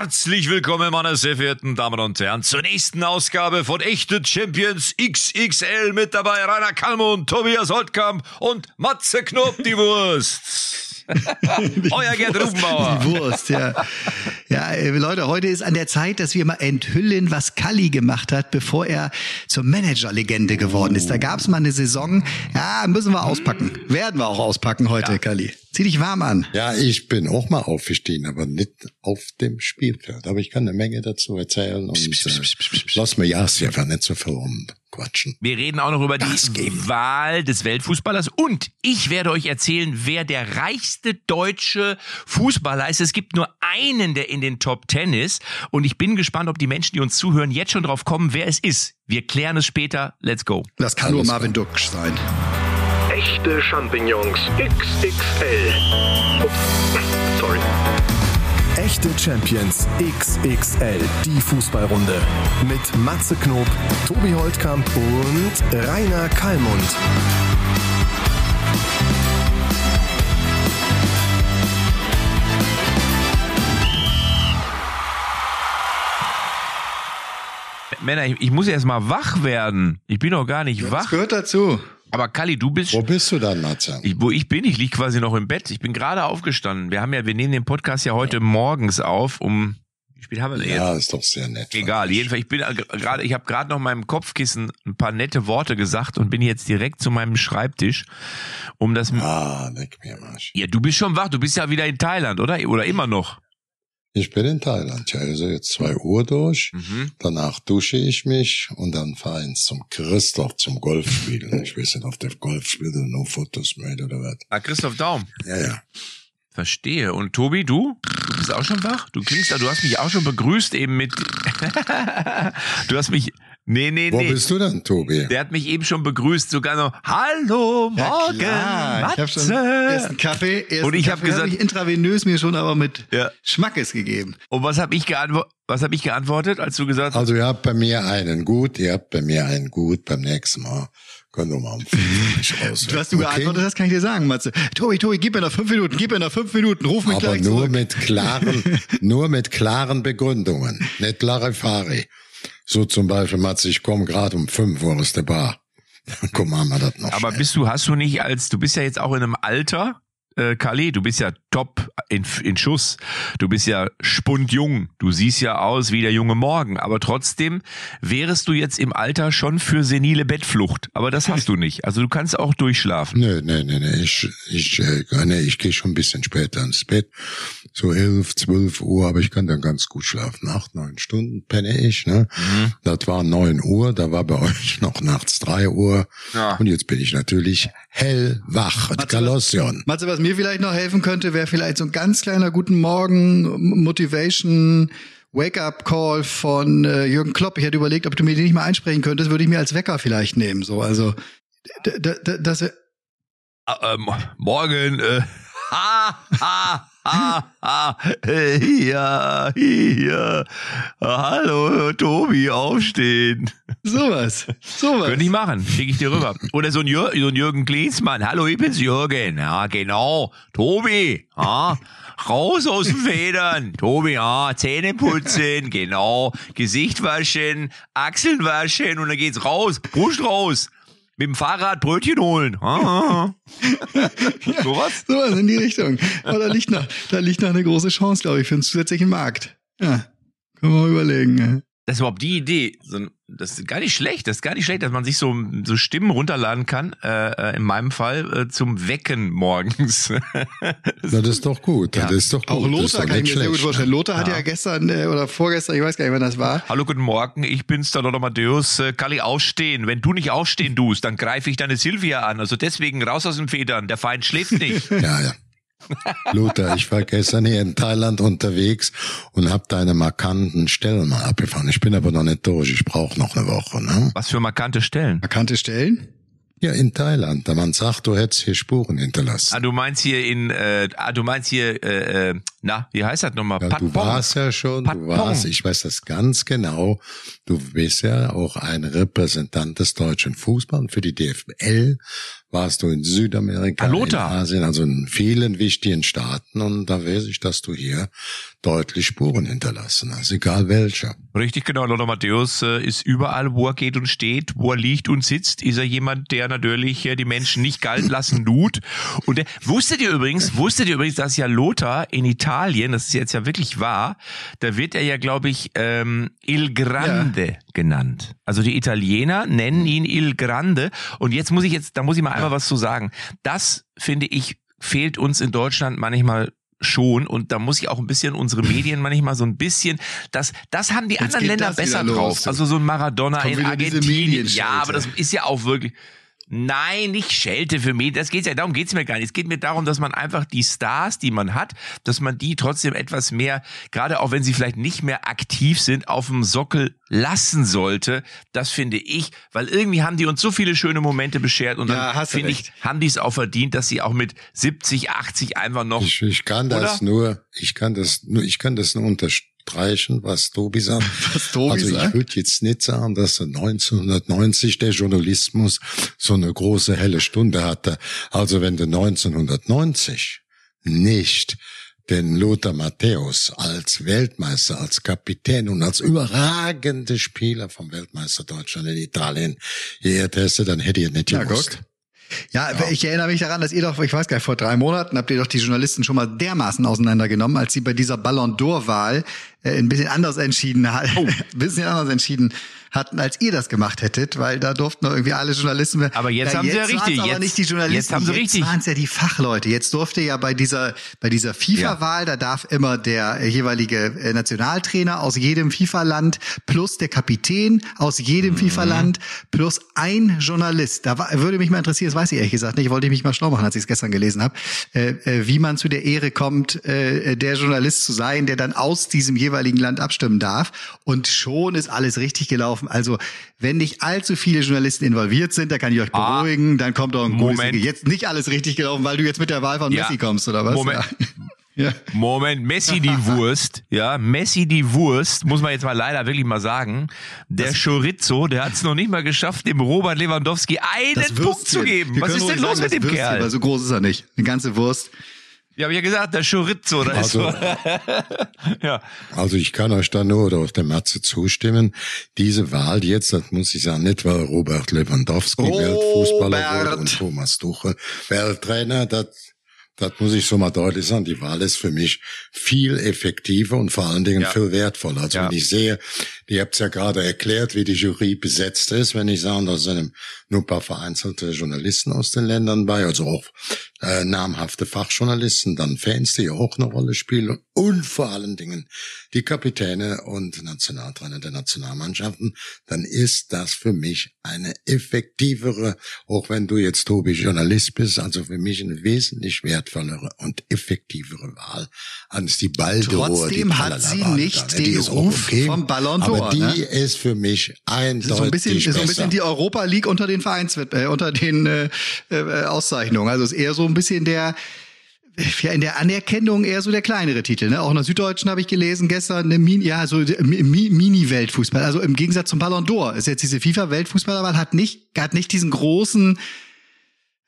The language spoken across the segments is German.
Herzlich willkommen, meine sehr verehrten Damen und Herren, zur nächsten Ausgabe von Echte Champions XXL mit dabei Rainer Kalmund, Tobias Holtkamp und Matze Knob, die Wurst. Euer Gerd Rubenbauer. Die Wurst, ja. Ja, äh, Leute, heute ist an der Zeit, dass wir mal enthüllen, was Kalli gemacht hat, bevor er zur Managerlegende geworden ist. Da gab es mal eine Saison, ja, müssen wir auspacken. Werden wir auch auspacken heute, ja. Kalli. Zieh dich warm an. Ja, ich bin auch mal aufgestiegen, aber nicht auf dem Spielfeld. Aber ich kann eine Menge dazu erzählen und psch, psch, psch, äh, lass mir ja einfach nicht so viel rumquatschen. Wir reden auch noch über das die Game. Wahl des Weltfußballers und ich werde euch erzählen, wer der reichste deutsche Fußballer ist. Es gibt nur einen, der in den Top Ten ist und ich bin gespannt, ob die Menschen, die uns zuhören, jetzt schon drauf kommen, wer es ist. Wir klären es später. Let's go. Das kann Alles nur Marvin Duck sein. Echte Champignons XXL. Ups, sorry. Echte Champions XXL, die Fußballrunde. Mit Matze Knob, Tobi Holtkamp und Rainer Kallmund. Männer, ich, ich muss erst mal wach werden. Ich bin noch gar nicht das wach. Das gehört dazu. Aber Kali, du bist. Wo bist du dann, Matze? Ich, wo ich bin, ich lieg quasi noch im Bett. Ich bin gerade aufgestanden. Wir haben ja, wir nehmen den Podcast ja heute ja. morgens auf, um. Wie spät haben wir denn Ja, ist doch sehr nett. Egal, jedenfalls, ich bin gerade, ich habe gerade noch meinem Kopfkissen ein paar nette Worte gesagt und bin jetzt direkt zu meinem Schreibtisch, um das. Ah, leck mir Marsch. Ja, du bist schon wach. Du bist ja wieder in Thailand, oder? Oder immer noch? Ich bin in Thailand, ja, also jetzt zwei Uhr durch. Mhm. Danach dusche ich mich und dann fahre ich zum Christoph zum Golfspielen. Ich weiß nicht, auf der Golfspiel nur Fotos made oder was. Ah, Christoph Daum. Ja, ja. Verstehe. Und Tobi, du? Du bist auch schon wach? Du klingst, du hast mich auch schon begrüßt eben mit. du hast mich Nee, nee, Wo nee. Wo bist du denn, Tobi? Der hat mich eben schon begrüßt, sogar noch, hallo, morgen, ja, Matze. Ich habe schon ersten Kaffee, ersten Und ich habe gesagt, hab ich intravenös mir schon aber mit ja. Schmackes gegeben. Und was habe ich geantwortet? Was habe ich geantwortet, als du gesagt hast? Also ihr habt bei mir einen gut, ihr habt bei mir einen gut, beim nächsten Mal können wir mal um. Was du okay? geantwortet hast, kann ich dir sagen, Matze. Tobi, Tobi, gib mir noch fünf Minuten, gib mir noch fünf Minuten, ruf mich Aber gleich nur zurück. mit klaren, nur mit klaren Begründungen, nicht Larifari. So zum Beispiel, Matze, ich komme gerade um fünf Uhr aus der Bar. Dann gucken wir mal das noch. Aber schnell. bist du, hast du nicht als, du bist ja jetzt auch in einem Alter, äh, Kali, du bist ja top in, in Schuss. Du bist ja spundjung. Du siehst ja aus wie der junge Morgen. Aber trotzdem wärest du jetzt im Alter schon für senile Bettflucht. Aber das hast du nicht. Also du kannst auch durchschlafen. Nö, nö, nö, nö. Ich, ich, äh, nee, ich gehe schon ein bisschen später ins Bett. So elf, zwölf Uhr, aber ich kann dann ganz gut schlafen. Acht, neun Stunden penne ich, ne? Mhm. Das war neun Uhr, da war bei euch noch nachts drei Uhr. Ja. Und jetzt bin ich natürlich hellwach. Galossion. Matze, was mir vielleicht noch helfen könnte, wäre vielleicht so ein ganz kleiner Guten Morgen Motivation Wake-up-Call von äh, Jürgen Klopp. Ich hätte überlegt, ob du mir den nicht mal einsprechen könntest, würde ich mir als Wecker vielleicht nehmen. So, also das. Äh, ähm, morgen. Äh, ha, ha, ha, ha, ja, ja. Hallo, Tobi, aufstehen. Sowas, sowas. Könnte ich machen, schicke ich dir rüber. Oder so ein, Jür so ein Jürgen Klinsmann. Hallo, ich bin's Jürgen. Ja, genau. Tobi, ja. Raus aus den Federn. Tobi, ja, Zähne putzen, genau. Gesicht waschen, Achseln waschen und dann geht's raus. Brust raus. Mit dem Fahrrad Brötchen holen. Ah. ja, sowas? Sowas in die Richtung. Aber da liegt noch, da liegt noch eine große Chance, glaube ich, für einen zusätzlichen Markt. Ja, können wir mal überlegen. Das ist überhaupt die Idee. So, das ist gar nicht schlecht. Das ist gar nicht schlecht, dass man sich so, so Stimmen runterladen kann. Äh, in meinem Fall äh, zum Wecken morgens. das, das ist doch gut. Ja. Das ist doch gut. Auch Lothar kann ich mir sehr gut vorstellen. Lothar ja. hat ja gestern äh, oder vorgestern, ich weiß gar nicht, wann das war. Hallo, guten Morgen. Ich bin's, der Lothar Matthäus. Äh, Kalli, aufstehen. Wenn du nicht aufstehen tust, dann greife ich deine Silvia an. Also deswegen raus aus den Federn. Der Feind schläft nicht. ja, ja. Luther, ich war gestern hier in Thailand unterwegs und habe deine markanten Stellen mal abgefahren. Ich bin aber noch nicht durch, ich brauche noch eine Woche. Ne? Was für markante Stellen? Markante Stellen? Ja, in Thailand, da man sagt, du hättest hier Spuren hinterlassen. Ah, du meinst hier in, äh, ah, du meinst hier, äh, äh, na, wie heißt das nochmal? Ja, du warst ja schon, du warst, ich weiß das ganz genau, du bist ja auch ein Repräsentant des deutschen Fußballs. Für die DFL warst du in Südamerika, Lothar. in Asien, also in vielen wichtigen Staaten und da weiß ich, dass du hier deutlich Spuren hinterlassen hast, egal welcher. Richtig, genau. Lothar Matthäus äh, ist überall, wo er geht und steht, wo er liegt und sitzt, ist er jemand, der natürlich äh, die Menschen nicht galt lassen lud. Und der, wusstet ihr übrigens, wusstet ihr übrigens, dass ja Lothar in Italien, das ist jetzt ja wirklich wahr, da wird er ja, glaube ich, ähm, Il Grande genannt. Also die Italiener nennen ihn Il Grande. Und jetzt muss ich jetzt, da muss ich mal einmal was zu sagen. Das finde ich fehlt uns in Deutschland manchmal schon und da muss ich auch ein bisschen unsere Medien manchmal so ein bisschen das das haben die anderen geht Länder besser los, drauf. also so ein Maradona in Argentinien. Ja aber das ist ja auch wirklich Nein, nicht Schelte für Medien. Das geht's ja, darum geht's mir gar nicht. Es geht mir darum, dass man einfach die Stars, die man hat, dass man die trotzdem etwas mehr, gerade auch wenn sie vielleicht nicht mehr aktiv sind, auf dem Sockel lassen sollte. Das finde ich, weil irgendwie haben die uns so viele schöne Momente beschert und Ja, dann finde ich, haben die es auch verdient, dass sie auch mit 70, 80 einfach noch Ich, ich kann das Oder? nur, ich kann das nur, ich kann das nur unterstreichen, was Tobi sagt. Was Tobi also ich würde jetzt nicht sagen, dass 1990 der Journalismus so eine große helle Stunde hatte. Also wenn du 1990 nicht den Lothar Matthäus als Weltmeister, als Kapitän und als überragende Spieler vom Weltmeister Deutschland in Italien geehrt hätte, dann hätte ihr nicht gewusst. Guck. Ja, ich erinnere mich daran, dass ihr doch, ich weiß gar nicht, vor drei Monaten habt ihr doch die Journalisten schon mal dermaßen auseinandergenommen, als sie bei dieser Ballon d'Or-Wahl äh, ein bisschen anders entschieden hat, Oh. ein bisschen anders entschieden hatten, als ihr das gemacht hättet, weil da durften doch irgendwie alle Journalisten. Aber jetzt haben sie ja richtig, Aber jetzt- nicht die Journalisten. jetzt haben sie richtig. waren es ja die Fachleute. Jetzt durfte ja bei dieser bei dieser FIFA-Wahl, da darf immer der jeweilige äh, Nationaltrainer aus jedem FIFA-Land plus der Kapitän aus Mhm. jedem FIFA-Land plus ein Journalist. Da war, würde mich mal interessieren, das weiß ich ehrlich gesagt nicht, wollte ich mich mal schlau machen, als ich es gestern gelesen habe, äh, äh, wie man zu der Ehre kommt, äh, der Journalist zu sein, der dann aus diesem jeweiligen Land abstimmen darf. Und schon ist alles richtig gelaufen. Also wenn nicht allzu viele Journalisten involviert sind, da kann ich euch Ah. beruhigen, dann kommt doch ein Moment. Jetzt nicht alles richtig gelaufen, weil du jetzt mit der Wahl von Ja. Messi kommst, oder was? Moment. Ja. Moment, Messi die Wurst, ja, Messi die Wurst, muss man jetzt mal leider wirklich mal sagen. Der Chorizo, der hat es noch nicht mal geschafft, dem Robert Lewandowski einen Das Punkt zu geben. Wir Was ist denn los sagen, mit dem das Kerl? Weil so groß ist er nicht. Eine ganze Wurst. Ja, ja gesagt, der Chorizo, da ist Also- so. ja. Also ich kann euch da nur oder auf der Matze zustimmen. Diese Wahl jetzt, das muss ich sagen, nicht weil Robert Lewandowski Robert. Weltfußballer wurde und Thomas Tuchel Welttrainer, das, das muss ich so mal deutlich sagen. Die Wahl ist für mich viel effektiver und vor allen Dingen Ja. viel wertvoller. Also Ja. wenn ich sehe, ihr habt ja gerade erklärt, wie die Jury besetzt ist, wenn ich sage, da sind nur ein paar vereinzelte Journalisten aus den Ländern bei, also auch äh, namhafte Fachjournalisten, dann Fans, die auch eine Rolle spielen und vor allen Dingen die Kapitäne und Nationaltrainer der Nationalmannschaften, dann ist das für mich eine effektivere, auch wenn du jetzt Tobi Journalist bist, also für mich eine wesentlich wertvollere und effektivere Wahl als die Baldor. Trotzdem die hat sie nicht ne? Den Ruf vom Ballon d'Or, Aber die ne? ist für mich eindeutig So ein bisschen, so ein besser. bisschen die Europa League unter den Vereins, äh, unter den äh, äh, Auszeichnungen. Also ist eher so ein bisschen der, ja, in der Anerkennung eher so der kleinere Titel. Ne? Auch in der Süddeutschen habe ich gelesen gestern, eine Mini, ja, so Mi- Mini-Weltfußball. Also im Gegensatz zum Ballon d'Or ist jetzt diese FIFA-Weltfußballerwahl hat nicht, hat nicht diesen großen,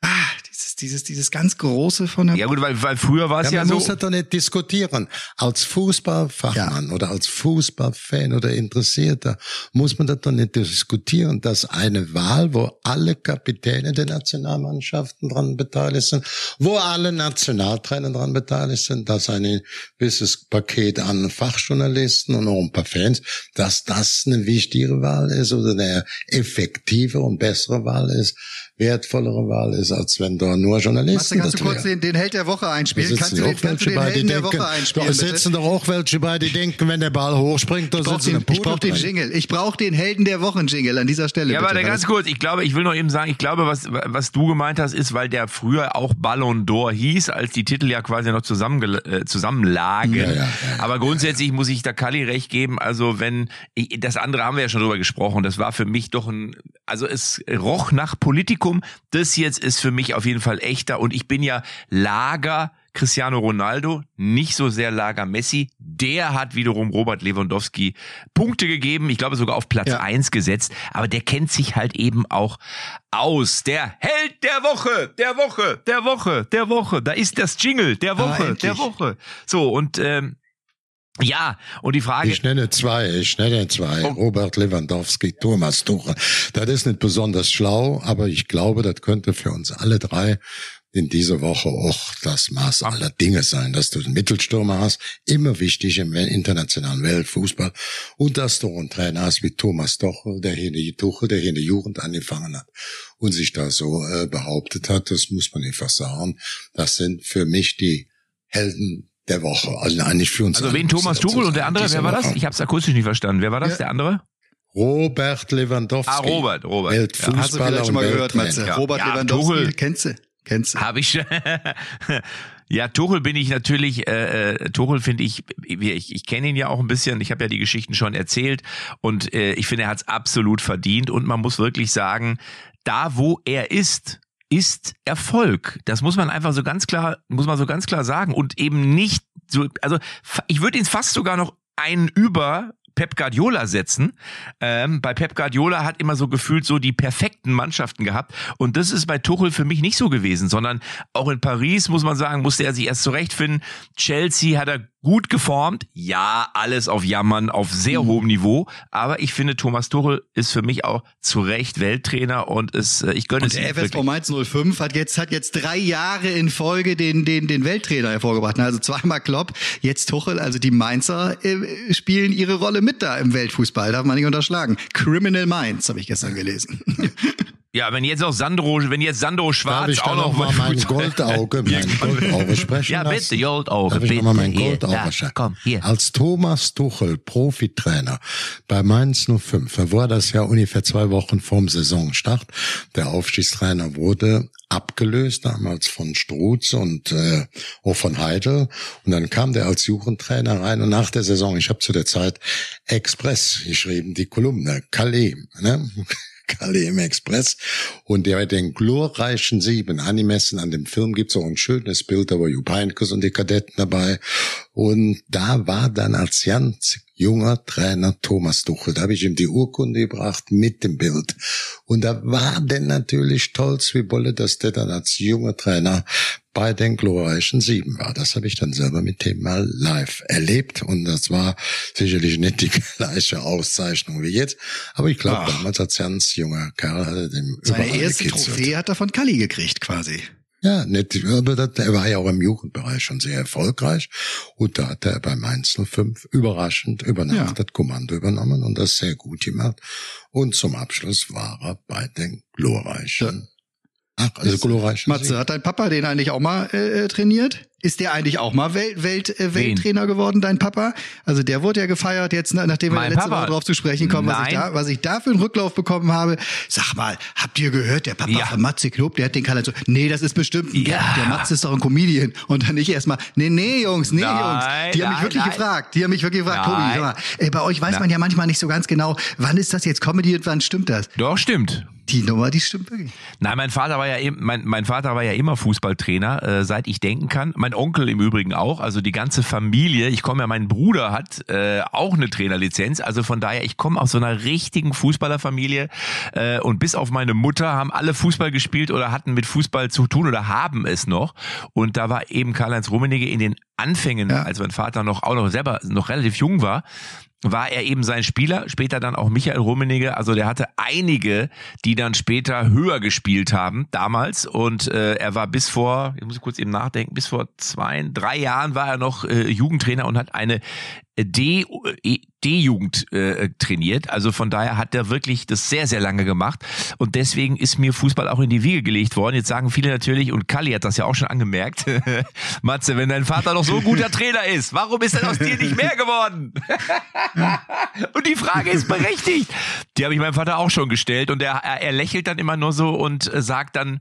ah, dieses, dieses, dieses ganz große von der Ja gut, weil, weil früher war es Ja, ja, man so. muss das doch nicht diskutieren. Als Fußballfachmann oder als Fußballfan oder Interessierter muss man das doch nicht diskutieren, dass eine Wahl, wo alle Kapitäne der Nationalmannschaften dran beteiligt sind, wo alle Nationaltrainer dran beteiligt sind, dass ein gewisses Paket an Fachjournalisten und auch ein paar Fans, dass das eine wichtigere Wahl ist oder eine effektive und bessere Wahl ist, wertvollere Wahl ist, als wenn da nur Matze, Journalisten kannst du das kurz den, den Held der Woche Da einspielen? sitzen Kannst du den, kannst du den Helden der denken, Woche einspielen? da sitzen doch auch welche bei, die denken, wenn der Ball hochspringt, da sitzen den, ich brauch den. Jingle. Ich brauche den Helden der Wochen Jingle an dieser Stelle. Ja, bitte, warte, weil ganz kurz. Ich glaube, ich will noch eben sagen, ich glaube, was, was du gemeint hast, ist, weil der früher auch Ballon d'Or hieß, als die Titel ja quasi noch zusammenge äh, zusammenlagen. Ja, ja, ja, ja, Aber grundsätzlich muss ich da Kali recht geben. Also wenn, ich, das andere haben wir ja schon drüber gesprochen. Das war für mich doch ein, also es roch nach Politikum. Das jetzt ist für mich auf jeden Fall echter. Und ich bin ja Lager Cristiano Ronaldo, nicht so sehr Lager Messi. Der hat wiederum Robert Lewandowski Punkte gegeben, ich glaube sogar auf Platz Ja. eins gesetzt, aber der kennt sich halt eben auch aus. Der Held der Woche, der Woche, der Woche, der Woche. Da ist das Jingle der Woche, endlich. der Woche. So, und ähm, ja, und die Frage. Ich nenne zwei, ich nenne zwei. Oh. Robert Lewandowski, Thomas Tuchel. Das ist nicht besonders schlau, aber ich glaube, das könnte für uns alle drei in dieser Woche auch das Maß aller Dinge sein, dass du einen Mittelstürmer hast, immer wichtig im internationalen Weltfußball, und dass du einen Trainer hast wie Thomas Tuchel, der hier in die Tuchel, der hier in der Jugend angefangen hat und sich da so äh, behauptet hat, das muss man einfach sagen. Das sind für mich die Helden der Woche, also eigentlich für uns. Also wen Thomas Tuchel und der andere, wer war das? Ich habe es akustisch nicht verstanden. Wer war das, Ja. der andere? Robert Lewandowski. Ah, Robert, Robert. Weltfußballer Hast du vielleicht schon mal gehört. Matze? Ja. Robert Ja, Lewandowski, Tuchel. kennst du? Kennst du? Habe ich. ja, Tuchel bin ich natürlich, äh, äh, Tuchel finde ich, ich, ich kenne ihn ja auch ein bisschen, ich habe ja die Geschichten schon erzählt und äh, ich finde, er hat es absolut verdient und man muss wirklich sagen, da wo er ist, ist Erfolg. Das muss man einfach so ganz klar, muss man so ganz klar sagen und eben nicht so, also ich würde ihn fast sogar noch einen über Pep Guardiola setzen. Ähm, bei Pep Guardiola hat immer so gefühlt so die perfekten Mannschaften gehabt. Und das ist bei Tuchel für mich nicht so gewesen, sondern auch in Paris, muss man sagen, musste er sich erst zurechtfinden. Chelsea hat er gut geformt. Ja, alles auf Jammern, auf sehr hohem Niveau. Aber ich finde, Thomas Tuchel ist für mich auch zu Recht Welttrainer und ist, äh, ich gönne Und es der ihm FSV. Mainz 05 hat jetzt, hat jetzt drei Jahre in Folge den, den, den Welttrainer hervorgebracht. Also zweimal Klopp, jetzt Tuchel. Also die Mainzer äh, spielen ihre Rolle mit da im Weltfußball. Darf man nicht unterschlagen. Criminal Minds, habe ich gestern gelesen. Ja, wenn jetzt auch Sandro, wenn jetzt Sandro Darf Schwarz ich auch da noch noch mal mein Goldauge, mein Goldauge sprechen Ja, bitte, Goldauge, Darf ich bitte. noch mal mein Hier, Goldauge da, sprechen? komm, hier. Als Thomas Tuchel Profitrainer bei Mainz 05, da war das ja ungefähr zwei Wochen vorm Saisonstart. Der Aufstiegstrainer wurde abgelöst, damals von Strutz und äh, auch von Heidel. Und dann kam der als Jugendtrainer rein und nach der Saison, ich habe zu der Zeit Express geschrieben, die Kolumne, Calais, ne? Calais im Express. Und der den glorreichen Sieben angemessen an dem Film gibt's auch ein schönes Bild, da war Jupp Heynckes und die Kadetten dabei. Und da war dann als ganz junger Trainer Thomas Tuchel. Da habe ich ihm die Urkunde gebracht mit dem Bild. Und da war denn natürlich stolz wie Bolle, dass der dann als junger Trainer bei den glorreichen Sieben war. Das habe ich dann selber mit dem mal live erlebt. Und das war sicherlich nicht die gleiche Auszeichnung wie jetzt. Aber ich glaube, damals als ganz junger Kerl hatte dem Seine erste gekitzelt. Trophäe hat er von Kalli gekriegt, quasi. Ja, nicht, aber das, er war ja auch im Jugendbereich schon sehr erfolgreich. Und da hat er bei Mainz 05 überraschend über Nacht Ja. das Kommando übernommen und das sehr gut gemacht. Und zum Abschluss war er bei den glorreichen. Ach, also glorreichen. Matze, hat dein Papa den eigentlich auch mal äh, äh, trainiert? Ist der eigentlich auch mal Welt, Welt, äh, Welttrainer geworden, dein Papa? Also der wurde ja gefeiert jetzt, na- nachdem wir letzte Papa? Woche drauf zu sprechen kommen, was ich, da, was ich da für einen Rücklauf bekommen habe. Sag mal, habt ihr gehört, der Papa Ja. von Matze Knob, der hat den Karl so, nee, das ist bestimmt ein Ja. Der Matze ist doch ein Comedian. Und dann ich erstmal, nee, nee, Jungs, nee, Nein, Jungs. Die haben mich nein, wirklich nein. gefragt, die haben mich wirklich gefragt, Nein. Tobi, sag mal, ey, bei euch weiß Nein. man ja manchmal nicht so ganz genau, wann ist das jetzt Comedy und wann stimmt das? Doch, stimmt. Die Nummer, die stimmt wirklich. Nein, mein Vater war ja im- mein, mein Vater war ja immer Fußballtrainer, äh, seit ich denken kann. Mein Onkel im Übrigen auch. Also die ganze Familie. Ich komme ja, mein Bruder hat äh, auch eine Trainerlizenz. Also von daher, ich komme aus so einer richtigen Fußballerfamilie. Äh, und bis auf meine Mutter haben alle Fußball gespielt oder hatten mit Fußball zu tun oder haben es noch. Und da war eben Karl-Heinz Rummenigge in den Anfängen, Ja. als mein Vater noch auch noch selber noch relativ jung war, war er eben sein Spieler, später dann auch Michael Rummenigge, also der hatte einige, die dann später höher gespielt haben, damals. Und äh, er war bis vor, ich muss kurz eben nachdenken, bis vor zwei, drei Jahren war er noch äh, Jugendtrainer und hat eine D-Jugend äh, trainiert, also von daher hat er wirklich das sehr, sehr lange gemacht und deswegen ist mir Fußball auch in die Wiege gelegt worden. Jetzt sagen viele natürlich, und Kalli hat das ja auch schon angemerkt, Matze, wenn dein Vater doch so ein guter Trainer ist, warum ist denn aus dir nicht mehr geworden? Und die Frage ist berechtigt. Die habe ich meinem Vater auch schon gestellt und er, er, er lächelt dann immer nur so und äh, sagt dann,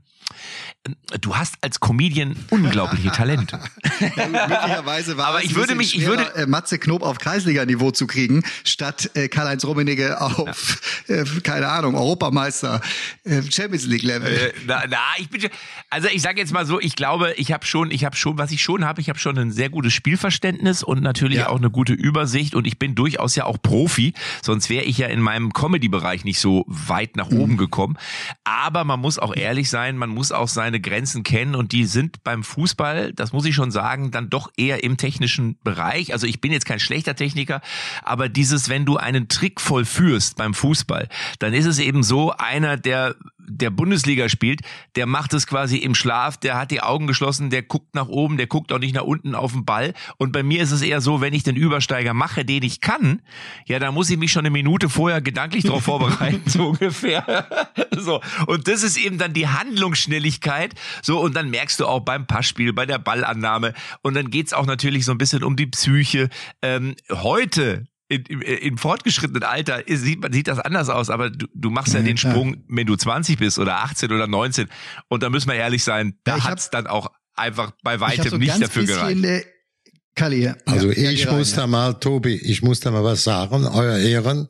du hast als Comedian unglaubliche Talente. Ja, möglicherweise war Aber ich würde mich- ich schwerer, würde- äh, Matze Knob auf Kreisliga-Niveau zu kriegen, statt äh, Karl-Heinz Rummenigge auf, äh, keine Ahnung, Europameister, äh, Champions League-Level. Na, na, ich bin also ich sage jetzt mal so, ich glaube, ich habe schon, ich habe schon, was ich schon habe, ich habe schon ein sehr gutes Spielverständnis und natürlich Ja. auch eine gute Übersicht und ich bin durchaus ja auch Profi, sonst wäre ich ja in meinem Comedy-Bereich nicht so weit nach Mhm. oben gekommen. Aber man muss auch ehrlich sein, man muss auch seine Grenzen kennen und die sind beim Fußball, das muss ich schon sagen, dann doch eher im technischen Bereich. Also ich bin jetzt kein schlechter Techniker, aber dieses, wenn du einen Trick vollführst beim Fußball, dann ist es eben so, einer, der der Bundesliga spielt, der macht es quasi im Schlaf, der hat die Augen geschlossen, der guckt nach oben, der guckt auch nicht nach unten auf den Ball. Und bei mir ist es eher so, wenn ich den Übersteiger mache, den ich kann, ja, da muss ich mich schon eine Minute vorher gedanklich darauf vorbereiten, so ungefähr. So. Und das ist eben dann die Handlungsschnelligkeit. So, und dann merkst du auch beim Passspiel, bei der Ballannahme. Und dann geht's auch natürlich so ein bisschen um die Psyche. Ähm, heute in, im, im fortgeschrittenen Alter ist- sieht, man, sieht das anders aus, aber du, du machst ja, Ja, den klar. Sprung, wenn du 20 bist oder 18 oder 19. Und da müssen wir ehrlich sein, da Ja, ich hab- hat's dann auch einfach bei weitem so nicht dafür gereicht. Kalli, Also ja, ich rein, muss ja. da mal, Tobi, ich muss da mal was sagen, euer Ehren.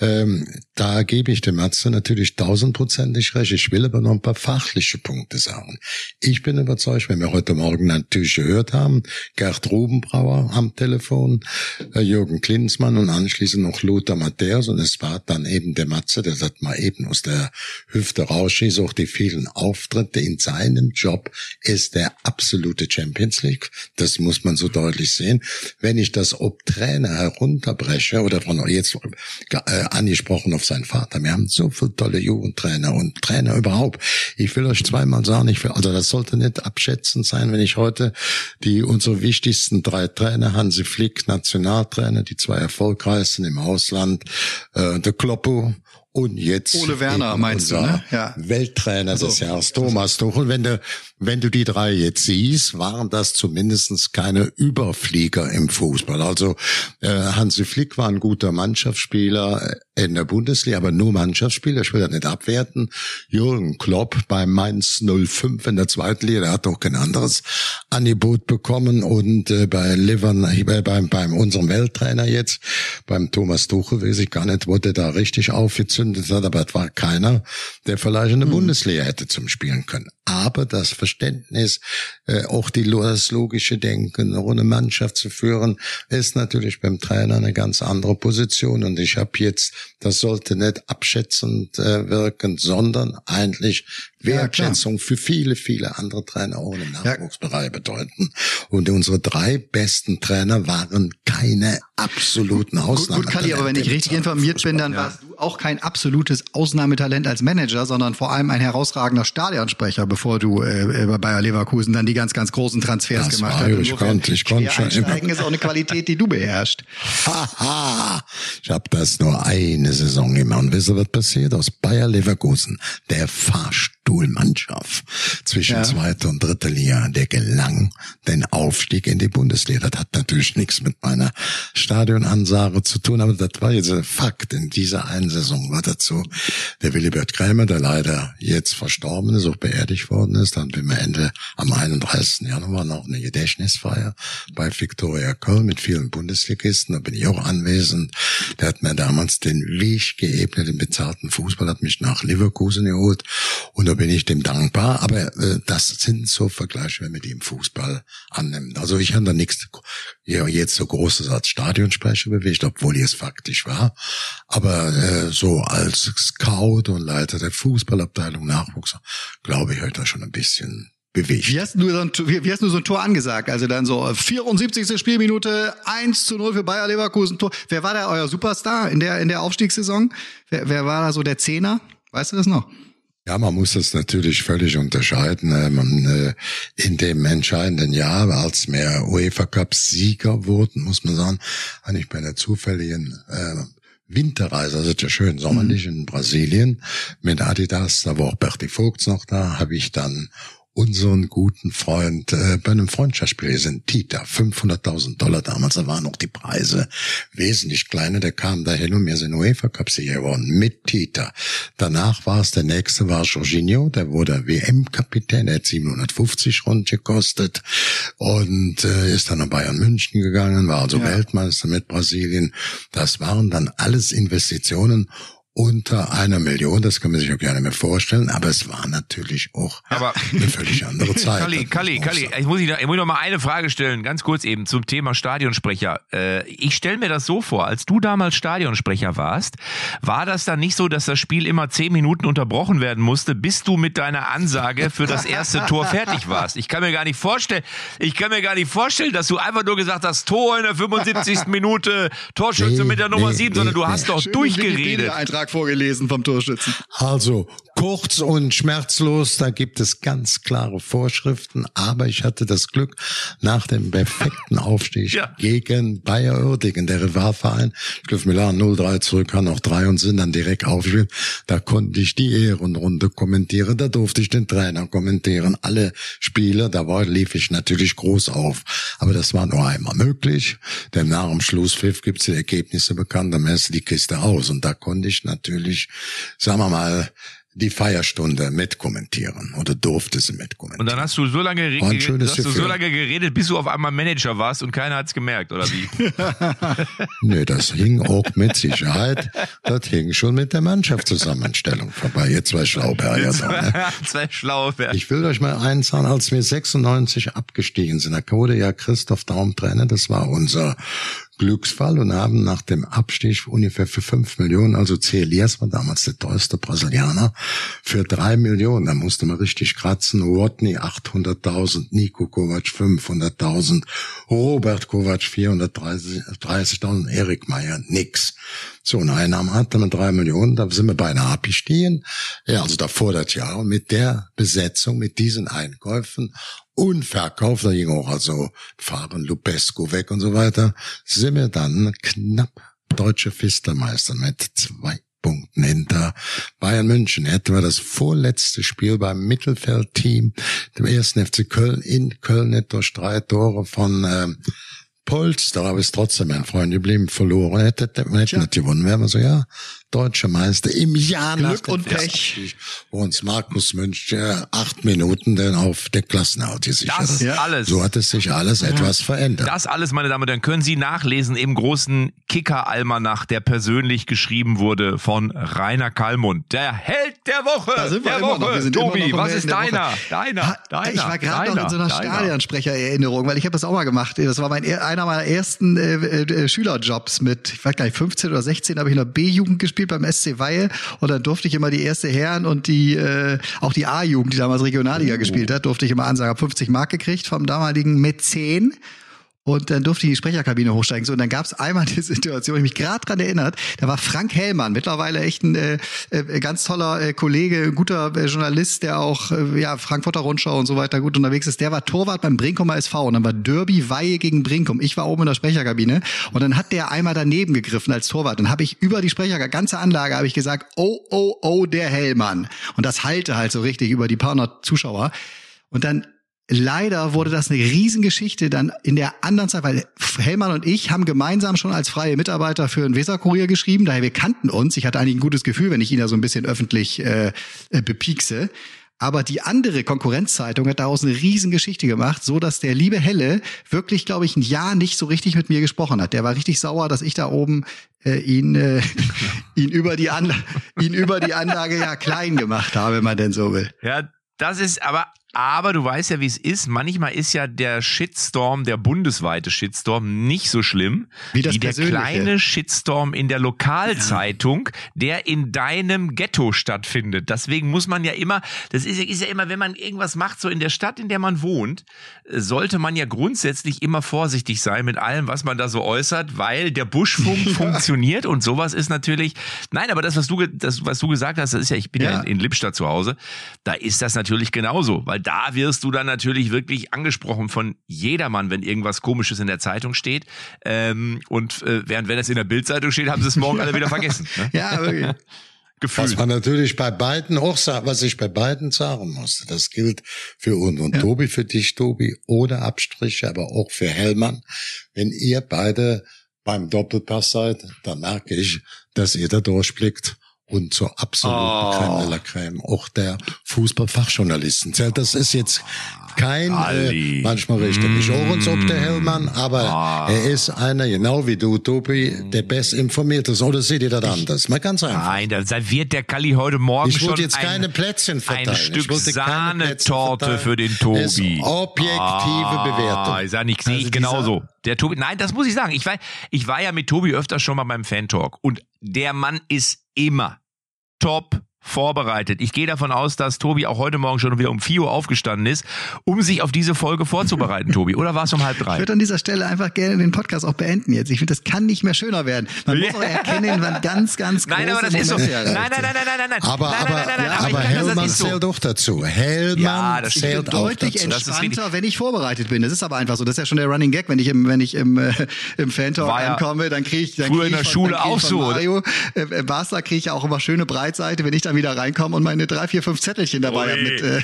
Ähm, da gebe ich dem Matze natürlich tausendprozentig recht. Ich will aber noch ein paar fachliche Punkte sagen. Ich bin überzeugt, wenn wir heute Morgen natürlich gehört haben, Gerd Rubenbrauer am Telefon, äh, Jürgen Klinsmann und anschließend noch Lothar Matthäus und es war dann eben der Matze, der das mal eben aus der Hüfte rausschießt, auch die vielen Auftritte in seinem Job ist der absolute Champions League. Das muss man so deutlich sehen. Wenn ich das ob Trainer herunterbreche oder von jetzt äh, angesprochen auf seinen Vater, wir haben so viele tolle Jugendtrainer und Trainer überhaupt. Ich will euch zweimal sagen, ich will, also das sollte nicht abschätzend sein, wenn ich heute die unsere wichtigsten drei Trainer, Hansi Flick, Nationaltrainer, die zwei erfolgreichsten im Ausland, äh, der Kloppo und jetzt Ole Werner, meinst du, ne? Ja. Welttrainer des Also, Jahres, Thomas Tuchel. Wenn du, wenn du die drei jetzt siehst, waren das zumindestens keine Überflieger im Fußball. Also äh, Hansi Flick war ein guter Mannschaftsspieler in der Bundesliga, aber nur Mannschaftsspieler. Ich will das nicht abwerten. Jürgen Klopp bei Mainz 05 in der zweiten Liga, der hat doch kein anderes Angebot bekommen. Und äh, bei Livern, äh, beim, beim unserem Welttrainer jetzt, beim Thomas Tuchel, weiß ich gar nicht, wo der da richtig aufgezündet hat, aber es war keiner, der vielleicht in der Bundesliga hätte zum Spielen können. Aber das Verständnis, äh, auch die, das logische Denken, runde Mannschaft zu führen, ist natürlich beim Trainer eine ganz andere Position. Und ich habe jetzt, das sollte nicht abschätzend äh, wirken, sondern eigentlich Ja. Wertschätzung für viele, viele andere Trainer im Nachwuchsbereich bedeuten. Und unsere drei besten Trainer waren keine absoluten Gut, Ausnahmen. gut, Kalli, aber wenn ich richtig informiert bin, dann warst du auch kein absolutes Ausnahmetalent als Manager, sondern vor allem ein herausragender Stadionsprecher, bevor du äh, bei Bayer Leverkusen dann die ganz, ganz großen Transfers Das gemacht hast. ich, konnte- ich konnte schon einsteigen ist auch eine Qualität, die du beherrschst. Haha, ich habe das nur eine Saison gemacht. Und wisst ihr, was passiert? Aus Bayer Leverkusen, der Fahrstuhlmannschaft zwischen Ja. zweiter und dritter Liga, der gelang den Aufstieg in die Bundesliga. Das hat natürlich nichts mit meiner Stadionansage zu tun, aber das war jetzt ein Fakt. In dieser einen Saison war dazu der Willibert Krämer, der leider jetzt verstorben ist, auch beerdigt worden ist. Dann bin wir Ende am 31. Januar noch eine Gedächtnisfeier bei Viktoria Köln mit vielen Bundesligisten. Da bin ich auch anwesend. Der hat mir damals den Weg geebnet im bezahlten Fußball, hat mich nach Leverkusen geholt und da bin ich dem dankbar. Aber äh, das sind so Vergleiche, wenn man die im Fußball annimmt. Also ich habe da nichts ja, jetzt so Großes als Stadionsprecher bewegt, obwohl ich es faktisch war. Aber äh, so als Scout und Leiter der Fußballabteilung Nachwuchs, glaube ich, heute schon ein bisschen bewegt. Wie hast du so ein, wie, hast du so ein Tor angesagt? Also dann so äh, 74. Spielminute, 1 zu 0 für Bayer Leverkusen. Tor. Wer war da euer Superstar in der, in der Aufstiegssaison? Wer, wer war da so der Zehner? Weißt du das noch? Ja, man muss das natürlich völlig unterscheiden. Man, äh, in dem entscheidenden Jahr, als wir UEFA Cup Sieger wurden, muss man sagen, hatte ich bei einer zufälligen äh, Winterreise, also ja schön sommerlich in Brasilien mit Adidas, da war auch Berti Vogts noch da, habe ich dann unseren guten Freund äh, bei einem Freundschaftsspiel sind Tita. 500.000 Dollar damals da waren noch die Preise wesentlich kleiner. Der kam dahin und wir sind UEFA Cup Sieger geworden mit Tita. Danach war es der nächste war Jorginho der wurde WM Kapitän der hat 750 rund gekostet und äh, ist dann nach Bayern München gegangen war also Ja. Weltmeister mit Brasilien. Das waren dann alles Investitionen unter einer Million, das kann man sich auch gerne mehr vorstellen, aber es war natürlich auch Aber- eine völlig andere Zeit. Kalli, Kalli, Kalli, ich muss, ich, da, ich muss noch mal eine Frage stellen, ganz kurz eben zum Thema Stadionsprecher. Äh, ich stelle mir das so vor, als du damals Stadionsprecher warst, war das dann nicht so, dass das Spiel immer zehn Minuten unterbrochen werden musste, bis du mit deiner Ansage für das erste Tor fertig warst? Ich kann mir gar nicht vorstellen, ich kann mir gar nicht vorstellen, dass du einfach nur gesagt hast, Tor in der 75. Minute, Torschütze Nee, mit der Nummer nee, 7, sondern du nee, hast nee. doch Schönen durchgeredet. Wikipedia-Eintrag vorgelesen vom Torschützen. Also kurz und schmerzlos, da gibt es ganz klare Vorschriften, aber ich hatte das Glück, nach dem perfekten Aufstieg Ja. gegen Bayer Uerdingen, der Rivalverein, Cliff Milan 0-3 zurück, kann noch drei und sind dann direkt aufgespielt. Da konnte ich die Ehrenrunde kommentieren, da durfte ich den Trainer kommentieren, alle Spiele, da war, lief ich natürlich groß auf. Aber das war nur einmal möglich, denn nach dem Schlusspfiff gibt's die Ergebnisse bekannt, dann messst du die Kiste aus und da konnte ich natürlich, sagen wir mal, die Feierstunde mitkommentieren oder durfte sie mitkommentieren. Und dann hast du so lange, War ein geredet, hast du so lange geredet, bis du auf einmal Manager warst und keiner hat's gemerkt, oder wie? Nö, das hing auch mit Sicherheit. Das hing schon mit der Mannschaftszusammenstellung vorbei. Ihr zwei Schlauberger da, ne? Zwei schlaue Bär. Ich will euch mal eins sagen, als wir 96 abgestiegen sind, da wurde ja Christoph Daum Trainer, das war unser Glücksfall und haben nach dem Abstieg ungefähr für fünf Millionen, also C. Elias war damals der teuerste Brasilianer, für drei Millionen, da musste man richtig kratzen, Rodney 800.000, Nico Kovac 500.000, Robert Kovac 430.000, Erik Meyer nix. So, eine Einnahme hatte man drei Millionen, da sind wir beinahe abgestiegen. Ja, also davor das Jahr. Und mit der Besetzung, mit diesen Einkäufen und Verkauf, da ging auch also Fahren Lupesco weg und so weiter, sind wir dann knapp deutsche Fistelmeister mit zwei Punkten hinter Bayern München. Hätten wir das vorletzte Spiel beim Mittelfeldteam, dem ersten FC Köln in Köln nicht durch drei Tore von ähm, Polster, aber ist trotzdem ein Freund geblieben, verloren. Hätte, hätte man hätte nicht gewonnen. Wären wir so, ja, deutsche Meister im Jahr nach Glück dem und Pech. Wo uns Markus Münch äh, acht Minuten dann auf der Klassenaut gesichert Das hat. alles. So hat es sich alles etwas verändert. Das alles, meine Damen und Herren, können Sie nachlesen im großen Kicker-Almanach, der persönlich geschrieben wurde von Rainer Kallmund. Der Held der Woche. Da sind wir der immer Woche. noch. Wir sind Tobi, immer noch was ist deiner? Deiner, Ha, deiner. ich war gerade noch deiner, in so einer deiner. Stadionsprechererinnerung, weil ich habe das auch mal gemacht. Das war mein er- einer meiner ersten äh, äh, Schülerjobs mit, ich weiß gar nicht, 15 oder 16 habe ich in der B-Jugend gespielt beim SC Weihe und dann durfte ich immer die erste Herren und die äh, auch die A-Jugend, die damals Regionalliga Oh. gespielt hat, durfte ich immer ansagen, hab 50 Mark gekriegt vom damaligen Mäzen. Und dann durfte ich in die Sprecherkabine hochsteigen. So, und dann gab es einmal die Situation, ich mich gerade dran erinnert, da war Frank Hellmann, mittlerweile echt ein äh, äh, ganz toller äh, Kollege, guter äh, Journalist, der auch äh, ja Frankfurter Rundschau und so weiter gut unterwegs ist. Der war Torwart beim Brinkumer SV und dann war Derby Weihe gegen Brinkum. Ich war oben in der Sprecherkabine und dann hat der einmal daneben gegriffen als Torwart. Dann habe ich über die Sprecher, ganze Anlage, habe ich gesagt, oh, oh, oh, der Hellmann. Und das halte halt so richtig über die paar hundert Zuschauer. Und dann Leider wurde das eine Riesengeschichte dann in der anderen Zeit, weil Hellmann und ich haben gemeinsam schon als freie Mitarbeiter für den Weserkurier geschrieben, daher wir kannten uns. Ich hatte eigentlich ein gutes Gefühl, wenn ich ihn da so ein bisschen öffentlich äh, äh, bepiekse. Aber die andere Konkurrenzzeitung hat daraus eine Riesengeschichte gemacht, so dass der liebe Helle wirklich, glaube ich, ein Jahr nicht so richtig mit mir gesprochen hat. Der war richtig sauer, dass ich da oben äh, ihn äh, ihn über die Anlage ihn über die Anlage ja klein gemacht habe, wenn man denn so will. Ja, das ist aber, aber du weißt ja, wie es ist. Manchmal ist ja der Shitstorm, der bundesweite Shitstorm, nicht so schlimm Wie das der kleine Shitstorm in der Lokalzeitung, der in deinem Ghetto stattfindet. Deswegen muss man ja immer, das ist, ja- ist ja immer, wenn man irgendwas macht, so in der Stadt, in der man wohnt, sollte man ja grundsätzlich immer vorsichtig sein mit allem, was man da so äußert, weil der Buschfunk funktioniert und sowas ist natürlich, nein, aber das, was du, das, was du gesagt hast, das ist ja, ich bin ja, Ja. in, in Lippstadt zu Hause, da ist das natürlich genauso, weil da wirst du dann natürlich wirklich angesprochen von jedermann, wenn irgendwas Komisches in der Zeitung steht. Ähm, und äh, während wenn es in der Bildzeitung steht, haben sie es morgen alle wieder vergessen. Ne? Ja, wirklich. Gefühl. Was man natürlich bei beiden auch sagt, was ich bei beiden sagen musste, das gilt für uns und Ja. Tobi, für dich, Tobi, ohne Abstriche, aber auch für Hellmann. Wenn ihr beide beim Doppelpass seid, dann merke ich, dass ihr da durchblickt und zur absoluten Oh. Crème de la Crème auch der Fußballfachjournalisten zählt. Das ist jetzt kein, äh, manchmal richtet mich auch uns ob der Hellmann, aber Ah. er ist einer, genau wie du, Tobi, der bestinformierte. Oder seht ihr das anders? Mal ganz einfach. Nein, da serviert der Kalli heute Morgen Ich schon wollte jetzt ein, keine Plätzchen verteilen. ein Stück Sahnetorte für den Tobi. Ist objektive ah, Bewertung. Ich sag nicht, sehe Also ich genauso. Der Tobi, nein, das muss ich sagen. Ich war, ich war ja mit Tobi öfter schon mal beim Fan-Talk und der Mann ist immer top vorbereitet. Ich gehe davon aus, dass Tobi auch heute Morgen schon wieder um 4 Uhr aufgestanden ist, um sich auf diese Folge vorzubereiten, Tobi. Oder war es um halb Ich drei? würde an dieser Stelle einfach gerne den Podcast auch beenden jetzt. Ich finde, das kann nicht mehr schöner werden. Man muss auch erkennen, wann ganz, ganz große Nein, aber das ist so. Nein, nein, nein, nein, nein, nein, nein. Aber, nein, aber, nein, nein, nein, ja, aber, ich Hellmann zählt auch dazu. Hellmann Ja, das Ich zählt bin auch deutlich dazu. Ist entspannter, wenn ich vorbereitet bin. Das ist aber einfach so. Das ist ja schon der Running Gag, wenn ich im, wenn ich im, äh, im Fan-Talk ankomme, dann kriege ich, dann früher krieg in ich der von, Schule ich auch so? Mario, äh, äh, Barca kriege ich auch immer schöne Breitseite, wenn ich dann wieder reinkomme und meine drei, vier, fünf Zettelchen dabei habe mit, äh,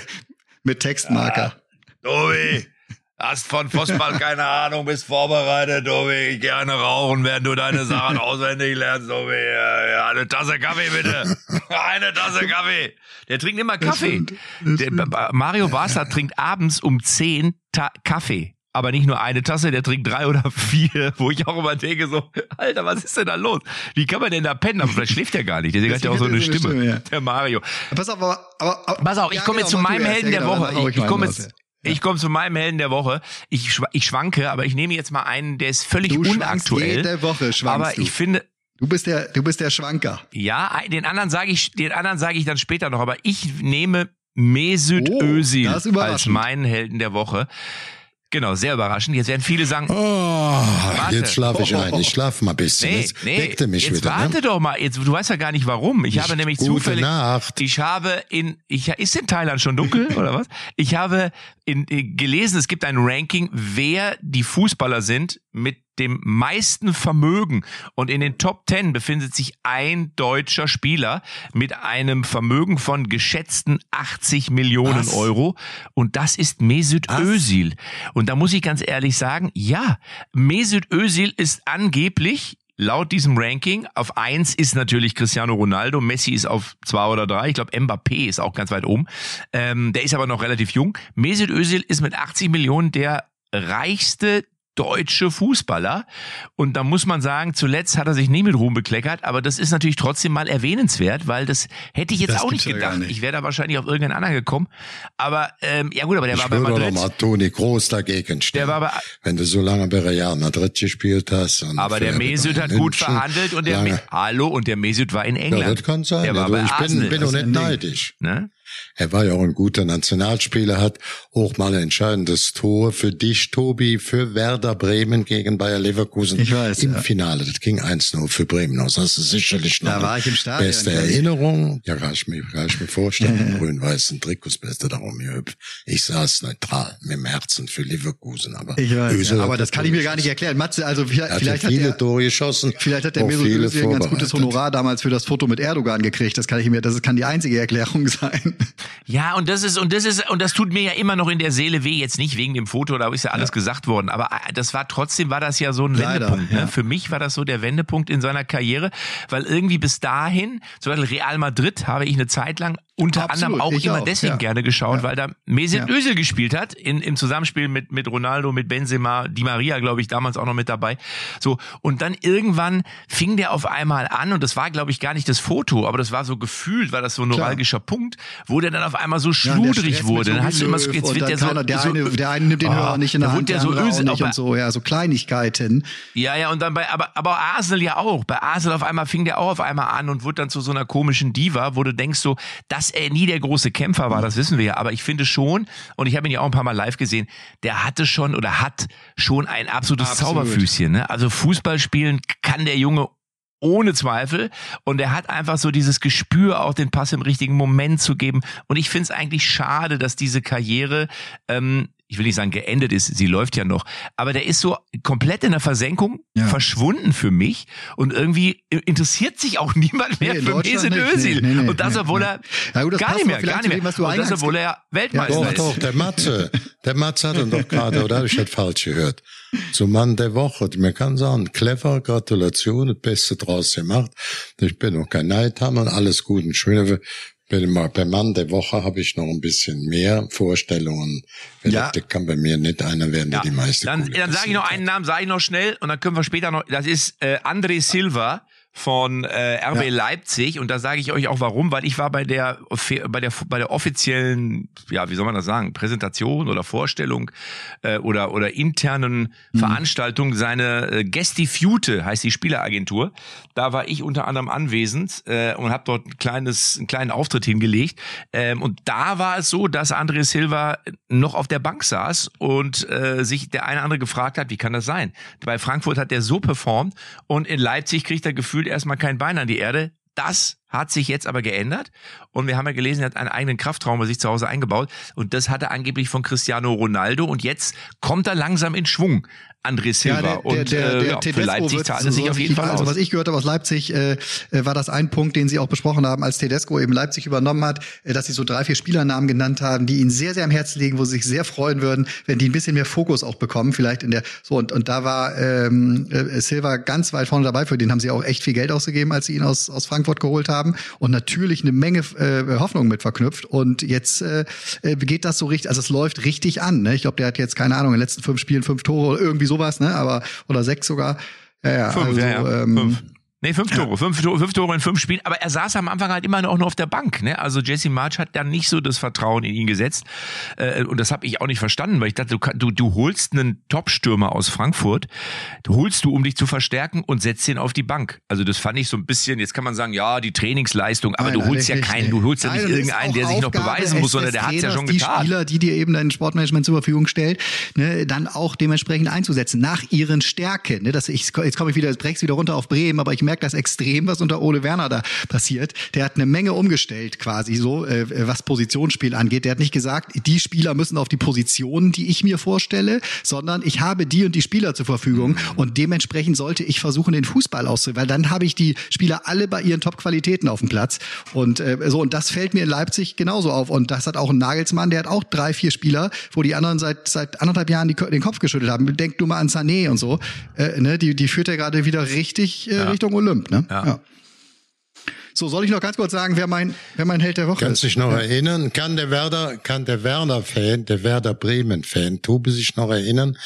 mit Textmarker. Tobi, hast von Fußball keine Ahnung, bist vorbereitet, Tobi. Ich gerne rauchen, während du deine Sachen auswendig lernst, Tobi. Ja, ja, eine Tasse Kaffee bitte. Eine Tasse Kaffee. Der trinkt immer Kaffee. Der, Mario Basler trinkt abends um 10 Ta Kaffee. Aber nicht nur eine Tasse, der trinkt drei oder vier, wo ich auch immer denke so, Alter, was ist denn da los? Wie kann man denn da pennen? Aber vielleicht schläft der gar nicht. Der hat ja auch so eine er Stimme, Stimme, ja. der Mario. Pass auf, aber, aber, aber Pass auf, ich ja, komme genau, jetzt zu du meinem Helden der genau, Woche. Ich, ich komme jetzt, ja. ich komme zu meinem Helden der Woche. Ich, ich schwanke, aber ich nehme jetzt mal einen, der ist völlig Du unaktuell. jede Woche, schwankst aber du. ich finde, Du bist der, du bist der Schwanker. ja, den anderen sage ich, den anderen sage ich dann später noch. Aber ich nehme Mesut Oh, Özil als meinen Helden der Woche. Genau, sehr überraschend. Jetzt werden viele sagen, Oh, Warte. jetzt schlafe ich ein. Ich schlafe mal ein bisschen. Nee, jetzt nee, weckte mich jetzt wieder. warte Ne? doch mal. Jetzt, du weißt ja gar nicht warum. Ich, Ich- habe nämlich gute zufällig, Nacht. ich habe in, ich, ist in Thailand schon dunkel oder was? Ich habe in, äh, gelesen, es gibt ein Ranking, wer die Fußballer sind mit dem meisten Vermögen. Und in den Top 10 befindet sich ein deutscher Spieler mit einem Vermögen von geschätzten 80 Millionen Was? Euro. Und das ist Mesut Was? Özil. Und da muss ich ganz ehrlich sagen, ja, Mesut Özil ist angeblich Laut diesem Ranking auf eins ist natürlich Cristiano Ronaldo, Messi ist auf zwei oder drei, ich glaube Mbappé ist auch ganz weit oben. Ähm, der ist aber noch relativ jung. Mesut Özil ist mit 80 Millionen der reichste deutsche Fußballer. Und da muss man sagen, zuletzt hat er sich nie mit Ruhm bekleckert, aber das ist natürlich trotzdem mal erwähnenswert, weil das hätte ich jetzt Das auch nicht ja gedacht. nicht. Ich wäre da wahrscheinlich auf irgendeinen anderen gekommen. Aber ähm, ja gut, aber der Ich war bei würde doch Madrid. mal Toni Groß dagegen stellen. Der war bei, wenn du so lange bei Real Madrid gespielt hast. Und aber der Mesut hat München gut verhandelt und der lange. Me Hallo und der Mesut war in Ja, England. das kann sein. Der war Also bei ich bin, Arsenal. bin Das doch nicht neidisch. ne? Er war ja auch ein guter Nationalspieler, hat auch mal ein entscheidendes Tor für dich, Tobi, für Werder Bremen gegen Bayer Leverkusen Ich weiß, im ja. Finale. Das ging 1-0 für Bremen aus. Das ist sicherlich noch Da war ich im Stadion, beste. Erinnerung. Ja, kann ich mir, kann ich mir vorstellen. Grün-weißen Trikots beste darum hier hüpft. Ich saß neutral mit dem Herzen für Leverkusen. Aber Ich weiß, ja, aber das kann ich mir gar nicht erklären. Matze, also vielleicht, Er hat vielleicht hat viele der, Tore geschossen. Vielleicht hat der Mesut Özil ein ganz gutes. Honorar damals für das Foto mit Erdogan gekriegt. Das kann ich mir, das kann die einzige Erklärung sein. Ja, und das ist, und das ist, und das tut mir ja immer noch in der Seele weh, jetzt nicht wegen dem Foto, da ist ja alles gesagt worden, aber äh, das war trotzdem, war das ja so ein Leider, Wendepunkt. Ne? ja. Für mich war das so der Wendepunkt in seiner Karriere, weil irgendwie bis dahin, zum Beispiel Real Madrid habe ich eine Zeit lang unter Absolut, anderem auch immer auch, deswegen ja. gerne geschaut, Ja. weil da Mesut Ja. Özil gespielt hat, in, im Zusammenspiel mit, mit Ronaldo, mit Benzema, Di Maria, glaube ich, damals auch noch mit dabei. So, und dann irgendwann fing der auf einmal an, und das war, glaube ich, gar nicht das Foto, aber das war so gefühlt, war das so ein neuralgischer Punkt, wo der dann auf einmal so schludrig wurde. Dann hast du immer so, jetzt wird der so, keiner, der, so eine, der eine nimmt den Ah, Hörer nicht in der Hand, der der so Özil, nicht bei- und so, ja, so Kleinigkeiten. Ja, ja, und dann bei, aber, aber Arsenal ja auch. Bei Arsenal auf einmal fing der auch auf einmal an und wurde dann zu so einer komischen Diva, wo du denkst so, dass er nie der große Kämpfer war, das wissen wir ja. Aber ich finde schon, und ich habe ihn ja auch ein paar Mal live gesehen, der hatte schon oder hat schon ein absolutes Absolut. Zauberfüßchen. Ne? Also Fußball spielen kann der Junge ohne Zweifel. Und er hat einfach so dieses Gespür, auch den Pass im richtigen Moment zu geben. Und ich finde es eigentlich schade, dass diese Karriere ähm, ich will nicht sagen geendet ist, sie läuft ja noch, aber der ist so komplett in der Versenkung Ja. verschwunden für mich und irgendwie interessiert sich auch niemand mehr Nee, für Mesut nicht. Özil. Nee, nee, nee, und das, obwohl nee. er Ja, gut, das gar nicht mehr, gar nicht dem, mehr. was du und das, obwohl er Weltmeister Doch, ist. doch, der Matze. Der Matze hat ihn doch gerade, oder habe ich das falsch gehört? Zum Mann der Woche. Mir kann sagen, clever, Gratulation, das Beste draus gemacht. Ich bin noch kein Neidhammer alles gut und beim Mann der Woche habe ich noch ein bisschen mehr Vorstellungen. Ja. Das kann bei mir nicht einer werden, der Ja, die meiste dann, dann sage ich noch einen Namen, sage ich noch schnell und dann können wir später noch, das ist äh, André Silva von äh, RB Leipzig und da sage ich euch auch warum, weil ich war bei der bei der bei der offiziellen, ja, wie soll man das sagen, Präsentation oder Vorstellung äh, oder oder internen Mhm. Veranstaltung seine äh, Gestifute heißt die Spieleragentur. Da war ich unter anderem anwesend äh, und habe dort ein kleines einen kleinen Auftritt hingelegt ähm, und da war es so, dass André Silva noch auf der Bank saß und äh, sich der eine oder andere gefragt hat, wie kann das sein? Bei Frankfurt hat er so performt und in Leipzig kriegt er gefühlt erstmal kein Bein an die Erde. Das hat sich jetzt aber geändert. Und wir haben ja gelesen, er hat einen eigenen Kraftraum bei sich zu Hause eingebaut. Und das hat er angeblich von Cristiano Ronaldo. Und jetzt kommt er langsam in Schwung, André Silva und äh, ja, für Tedesco Leipzig zahlt es sich auf jeden Fall Also aus. was ich gehört habe aus Leipzig, äh, äh, war das ein Punkt, den Sie auch besprochen haben, als Tedesco eben Leipzig übernommen hat, äh, dass Sie so drei, vier Spielernamen genannt haben, die Ihnen sehr, sehr am Herzen liegen, wo Sie sich sehr freuen würden, wenn die ein bisschen mehr Fokus auch bekommen, vielleicht in der so und und da war ähm, äh, Silva ganz weit vorne dabei. Für den haben Sie auch echt viel Geld ausgegeben, als Sie ihn aus aus Frankfurt geholt haben und natürlich eine Menge äh, Hoffnung mit verknüpft. Und jetzt äh, äh, geht das so richtig, also es läuft richtig an. Ne? Ich glaube, der hat jetzt keine Ahnung in den letzten fünf Spielen fünf Tore oder irgendwie sowas, ne? Aber oder sechs sogar. Ja, ja, Fünf, also, ja, ja. Ähm, fünf. Nee, fünf Tore. Fünf, Tore. fünf Tore in fünf Spielen. Aber er saß am Anfang halt immer noch nur auf der Bank. Ne? Also Jesse March hat dann nicht so das Vertrauen in ihn gesetzt. Äh, und das habe ich auch nicht verstanden, weil ich dachte, du, du, du holst einen Top-Stürmer aus Frankfurt, du holst du, um dich zu verstärken und setzt ihn auf die Bank. Also das fand ich so ein bisschen, jetzt kann man sagen, ja, die Trainingsleistung, aber Nein, du holst ja keinen, du holst ja nicht es irgendeinen, der sich noch beweisen muss, sondern der hat's ja Trainers, schon die getan. Spieler, die dir eben dein Sportmanagement zur Verfügung stellt, ne, dann auch dementsprechend einzusetzen, nach ihren Stärken. Ne, dass ich, jetzt komme ich wieder, jetzt brech's wieder runter auf Bremen, aber ich merke das extrem, was unter Ole Werner da passiert. Der hat eine Menge umgestellt quasi so, äh, was Positionsspiel angeht. Der hat nicht gesagt, die Spieler müssen auf die Positionen, die ich mir vorstelle, sondern ich habe die und die Spieler zur Verfügung und dementsprechend sollte ich versuchen, den Fußball auszuwählen, weil dann habe ich die Spieler alle bei ihren Top-Qualitäten auf dem Platz und äh, so und das fällt mir in Leipzig genauso auf und das hat auch ein Nagelsmann, der hat auch drei, vier Spieler, wo die anderen seit seit anderthalb Jahren die, den Kopf geschüttelt haben. Denk nur mal an Sané und so, äh, ne, die die führt er gerade wieder richtig äh, Richtung Olymp, ne? Ja. So, soll ich noch ganz kurz sagen, wer mein, wer mein Held der Woche Kannst ist? dich noch erinnern? Kann der Werder, kann der Werder-Fan, der Werder Bremen-Fan, Tobi sich noch erinnern,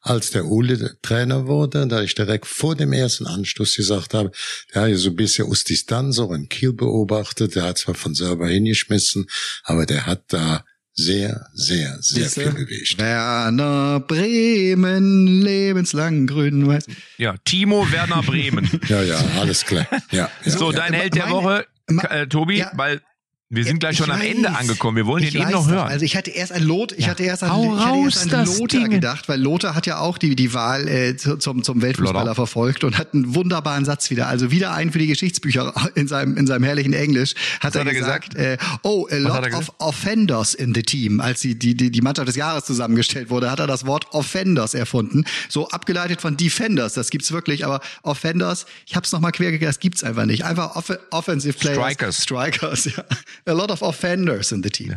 als der Ule Trainer wurde, da ich direkt vor dem ersten Anstoß gesagt habe, der hat ja so ein bisschen aus Distanz auch in Kiel beobachtet, der hat zwar von selber hingeschmissen, aber der hat da sehr, sehr, sehr Siehste? viel bewegt. Werner Bremen, lebenslang grün-weiß. Ja, Timo Werner Bremen. Ja, ja, alles klar. Ja, ja. So, dein Held der meine- Woche, äh, Tobi, Ja. weil wir sind gleich Ich schon am weiß. Ende angekommen. Wir wollen den eben noch hören. Also ich hatte erst an Lot, ich hatte erst an, Hau ich hatte raus, erst an Lothar Ding. gedacht, weil Lothar hat ja auch die, die Wahl äh, zu- zum, zum Weltfußballer Lothar. verfolgt und hat einen wunderbaren Satz wieder. Also wieder einen für die Geschichtsbücher in seinem, in seinem herrlichen Englisch. Hat er hat er gesagt, Äh, oh, a lot of offenders in the team. Als die, die, die, die Mannschaft des Jahres zusammengestellt wurde, hat er das Wort offenders erfunden. So abgeleitet von defenders. Das gibt's wirklich, aber offenders, ich hab's nochmal quer das gibt's einfach nicht. Einfach off offensive players. Strikers. Strikers, ja. A lot of offenders in the team.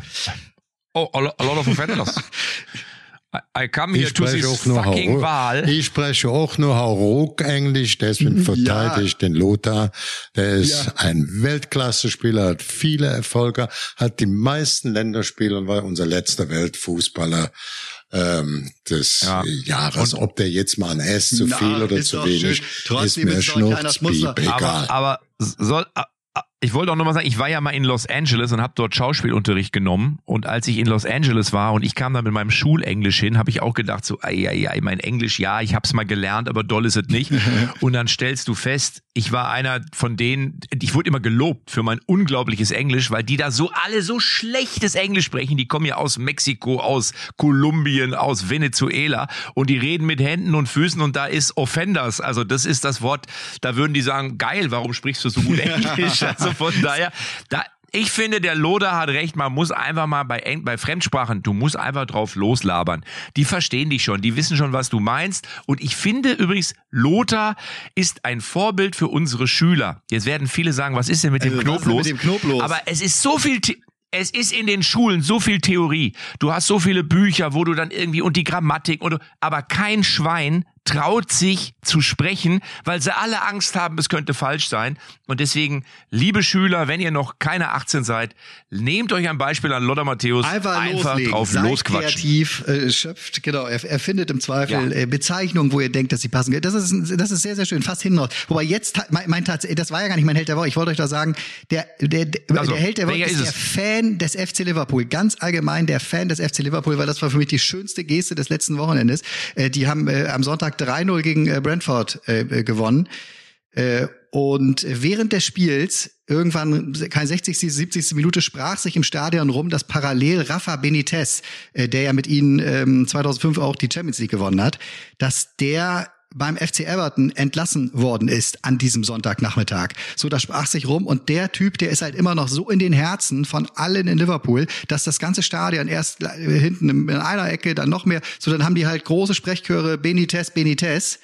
Oh, a lo- a lot of offenders. I, come here Ich to this auch nur fucking. Wahl. Ich spreche auch nur Hauruck Englisch, deswegen verteidige ich den Lothar. Der ist Ja. ein Weltklasse-Spieler, hat viele Erfolge, hat die meisten Länderspiele und war unser letzter Weltfußballer ähm, des Ja. Jahres. Ob der jetzt mal ein S zu Na, viel oder zu wenig, ist mir. Schnurzpiep, egal. Aber, aber soll, ich wollte auch noch mal sagen, ich war ja mal in Los Angeles und habe dort Schauspielunterricht genommen. Und als ich in Los Angeles war und ich kam da mit meinem Schulenglisch hin, habe ich auch gedacht, so, ei, ei, ei, mein Englisch, ja, ich hab's mal gelernt, aber doll ist es nicht. und dann stellst du fest, ich war einer von denen, ich wurde immer gelobt für mein unglaubliches Englisch, weil die da so alle so schlechtes Englisch sprechen. Die kommen ja aus Mexiko, aus Kolumbien, aus Venezuela und die reden mit Händen und Füßen und da ist Offenders. Also das ist das Wort, da würden die sagen, geil, warum sprichst du so gut Englisch? Also von daher, da, ich finde, der Loder hat recht. Man muss einfach mal bei, bei Fremdsprachen, du musst einfach drauf loslabern. Die verstehen dich schon, die wissen schon, was du meinst. Und ich finde übrigens, Lothar ist ein Vorbild für unsere Schüler. Jetzt werden viele sagen, was ist denn mit dem Also, was ist Knob denn los? mit dem Knob los? Aber es ist so viel. Es ist in den Schulen so viel Theorie. Du hast so viele Bücher, wo du dann irgendwie und die Grammatik und aber kein Schwein traut sich zu sprechen, weil sie alle Angst haben, es könnte falsch sein. Und deswegen, liebe Schüler, wenn ihr noch keine 18 seid, nehmt euch ein Beispiel an Lothar Matthäus. Einfach, loslegen. drauf Seid losquatschen. kreativ, äh, schöpft, genau, er, er findet im Zweifel Ja. äh, Bezeichnungen, wo ihr denkt, dass sie passen. Das ist, das ist sehr, sehr schön, fast hinten raus. Wobei jetzt, mein, mein das war ja gar nicht mein Held der Woche. Ich wollte euch da sagen, der, der, der, Also, der Held der Woche ist, ist der? Fan des FC Liverpool. Ganz allgemein der Fan des FC Liverpool, weil das war für mich die schönste Geste des letzten Wochenendes. Äh, die haben äh, am Sonntag 3-0 gegen äh, Brentford äh, äh, gewonnen. Äh, und während des Spiels, irgendwann, keine 60., 70. Minute, sprach sich im Stadion rum, dass parallel Rafa Benitez, äh, der ja mit ihnen ähm, 2005 auch die Champions League gewonnen hat, dass der beim FC Everton entlassen worden ist an diesem Sonntagnachmittag. So, da sprach sich rum und der Typ, der ist halt immer noch so in den Herzen von allen in Liverpool, dass das ganze Stadion erst hinten in einer Ecke, dann noch mehr, so dann haben die halt große Sprechchöre Benitez, Benitez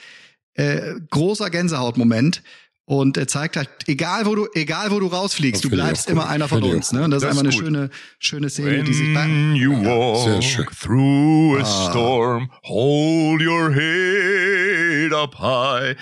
äh, großer Gänsehautmoment und er zeigt halt, egal wo du, egal wo du rausfliegst, du bleibst immer gut. einer von uns. Ne? Und das, Das ist einfach ist eine schöne, schöne Szene, die sich bei, When you sehr walk schön. through a Ah. storm, hold your head up high.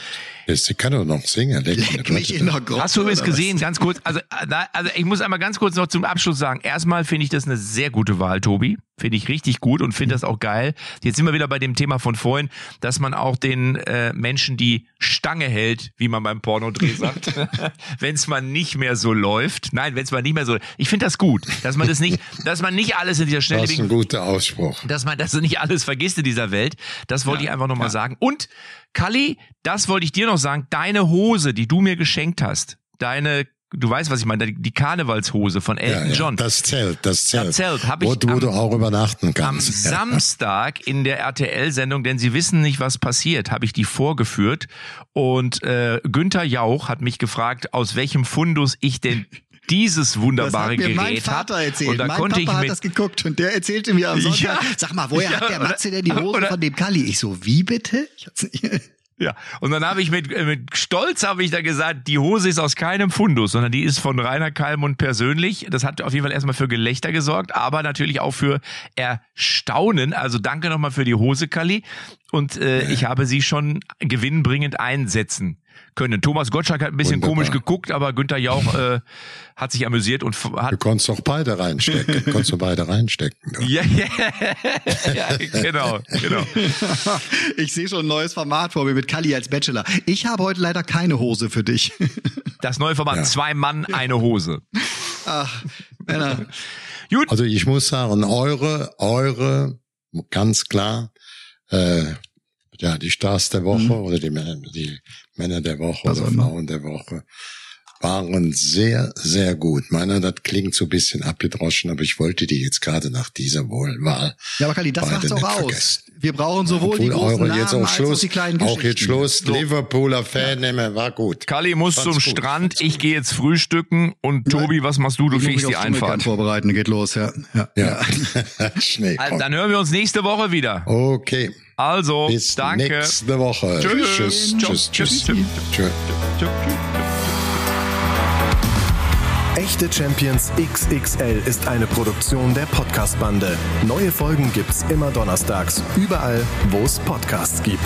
Das, die kann doch noch singen. Leck mich in der Grotte. Hast du übrigens was? gesehen, ganz kurz, also, äh, also ich muss einmal ganz kurz noch zum Abschluss sagen. Erstmal finde ich das eine sehr gute Wahl, Tobi. Finde ich richtig gut und finde das auch geil. Jetzt sind wir wieder bei dem Thema von vorhin, dass man auch den äh, Menschen die Stange hält, wie man beim Pornodreh sagt, wenn es mal nicht mehr so läuft. Nein, wenn es mal nicht mehr so. Ich finde das gut, dass man das nicht, dass man nicht alles in dieser Das ist ein guter Ausspruch. dass man das nicht alles vergisst in dieser Welt. Das wollte ich einfach nochmal sagen. Und Kalli, das wollte ich dir noch sagen. Deine Hose, die du mir geschenkt hast, deine, du weißt, was ich meine, die Karnevalshose von Elton Ja, ja, John. Das Zelt, das Zelt. Das Zelt hab ich wo, wo am- du auch übernachten Am kannst. Ja. Samstag in der RTL-Sendung, denn sie wissen nicht, was passiert, habe ich die vorgeführt. Und äh, Günther Jauch hat mich gefragt, aus welchem Fundus ich denn dieses Das wunderbare hat mir Gerät mein Vater erzählt. Und da mein konnte Papa ich hat mit das geguckt und der erzählte mir am Sonntag, Ja. sag mal, woher Ja, hat der Matze denn die Hose von dem Kalli? Ich so, wie bitte? Ich hab's nicht- Ja, und dann habe ich mit, äh, mit Stolz habe ich da gesagt, die Hose ist aus keinem Fundus, sondern die ist von Rainer Kallmund persönlich. Das hat auf jeden Fall erstmal für Gelächter gesorgt, aber natürlich auch für Erstaunen. Also danke nochmal für die Hose, Kalli. Und äh, ich habe sie schon gewinnbringend einsetzen können. Thomas Gottschalk hat ein bisschen Wunderbar. komisch geguckt, aber Günther Jauch äh, hat sich amüsiert und f- Du hat konntest doch beide reinstecken. konntest du beide reinstecken. du. ja, ja, ja, genau, genau. Ich sehe schon ein neues Format vor mir mit Kalli als Bachelor. Ich habe heute leider keine Hose für dich. Das neue Format, Ja. zwei Mann, eine Hose. Ach, Männer. Gut, Also ich muss sagen, eure, eure, ganz klar, äh, ja, die Stars der Woche oder die Männer, die Männer der Woche Was oder. Frauen der Woche waren sehr, sehr gut. Meiner, das klingt so ein bisschen abgedroschen, aber ich wollte die jetzt gerade nach dieser Wohl- Wahl. Ja, aber Kalli, das macht's auch nicht aus. vergessen. Wir brauchen sowohl die Obwohl großen Namen jetzt auch als auch Schluss, die kleinen auch jetzt Geschichten. Schluss, Liverpooler Fan nehmen, war gut. Kalli muss Fand's zum gut, Strand, fand's ich gehe jetzt frühstücken und Tobi, was machst du? Du Ich muss fegst mich die Einfahrt. vorbereiten, geht los, ja. ja. Ja, Schnee. Also, dann hören wir uns nächste Woche wieder. Okay, Also, bis danke. nächste Woche. Tschüss. Tschüss, tschüss, tschüss. Tschüss. tschüss. Echte Champions XXL ist eine Produktion der Podcast-Bande. Neue Folgen gibt's immer donnerstags, überall, wo es Podcasts gibt.